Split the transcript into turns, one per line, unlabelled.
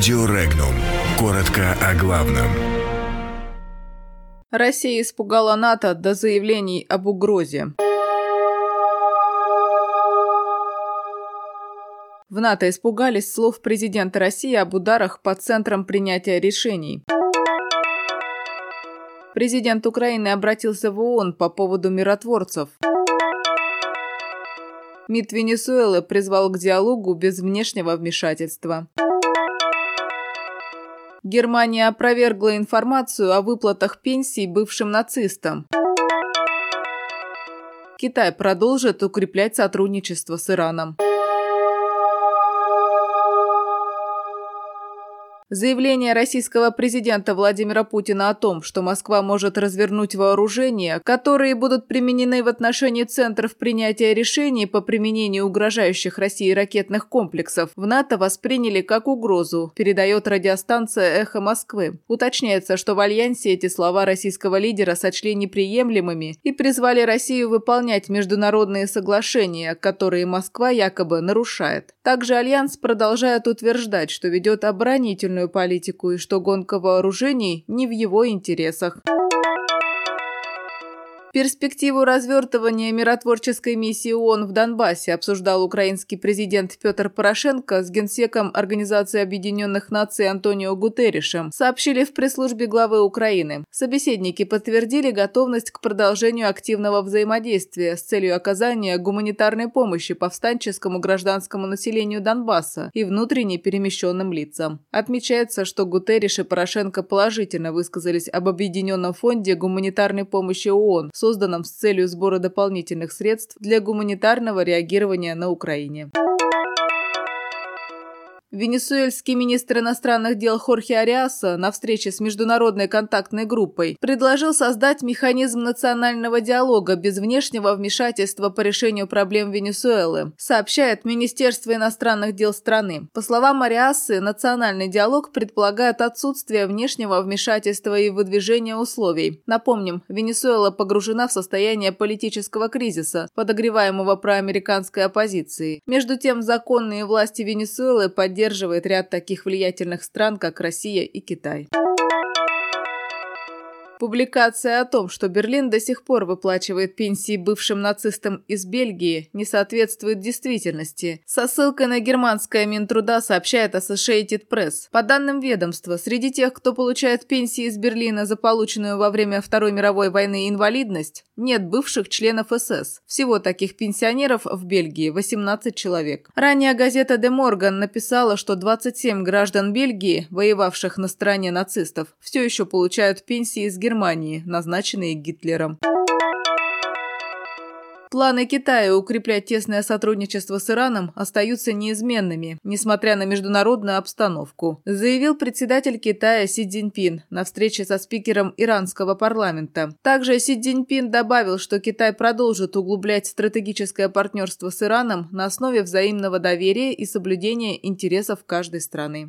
Радио Регнум. Коротко о главном.
Россия испугала НАТО до заявлений об угрозе. В НАТО испугались слов президента России об ударах по центрам принятия решений. Президент Украины обратился в ООН по поводу миротворцев. МИД Венесуэлы призвал к диалогу без внешнего вмешательства. Германия опровергла информацию о выплатах пенсий бывшим нацистам. Китай продолжит укреплять сотрудничество с Ираном. Заявление российского президента Владимира Путина о том, что Москва может развернуть вооружения, которые будут применены в отношении центров принятия решений по применению угрожающих России ракетных комплексов, в НАТО восприняли как угрозу, передает радиостанция «Эхо Москвы». Уточняется, что в Альянсе эти слова российского лидера сочли неприемлемыми и призвали Россию выполнять международные соглашения, которые Москва якобы нарушает. Также Альянс продолжает утверждать, что ведет оборонительную политику и что гонка вооружений не в его интересах. Перспективу развертывания миротворческой миссии ООН в Донбассе обсуждал украинский президент Петр Порошенко с генсеком Организации Объединенных Наций Антонио Гутерришем, сообщили в пресс-службе главы Украины. Собеседники подтвердили готовность к продолжению активного взаимодействия с целью оказания гуманитарной помощи пострадавшему гражданскому населению Донбасса и внутренне перемещенным лицам. Отмечается, что Гутерриш и Порошенко положительно высказались об Объединенном фонде гуманитарной помощи ООН, созданном с целью сбора дополнительных средств для гуманитарного реагирования на Украине. Венесуэльский министр иностранных дел Хорхе Ариаса на встрече с международной контактной группой предложил создать механизм национального диалога без внешнего вмешательства по решению проблем Венесуэлы, сообщает Министерство иностранных дел страны. По словам Ариасы, национальный диалог предполагает отсутствие внешнего вмешательства и выдвижения условий. Напомним, Венесуэла погружена в состояние политического кризиса, подогреваемого проамериканской оппозицией. Между тем, законные власти Венесуэлы поддерживают поддерживает ряд таких влиятельных стран, как Россия и Китай. Публикация о том, что Берлин до сих пор выплачивает пенсии бывшим нацистам из Бельгии, не соответствует действительности. Со ссылкой на германское Минтруда сообщает Associated Press. По данным ведомства, среди тех, кто получает пенсии из Берлина за полученную во время Второй мировой войны инвалидность, нет бывших членов СС. Всего таких пенсионеров в Бельгии 18 человек. Ранее газета «Де Морган» написала, что 27 граждан Бельгии, воевавших на стороне нацистов, все еще получают пенсии из Германии Германии, назначенные Гитлером. Планы Китая укреплять тесное сотрудничество с Ираном остаются неизменными, несмотря на международную обстановку, заявил председатель Китая Си Цзиньпин на встрече со спикером иранского парламента. Также Си Цзиньпин добавил, что Китай продолжит углублять стратегическое партнерство с Ираном на основе взаимного доверия и соблюдения интересов каждой страны.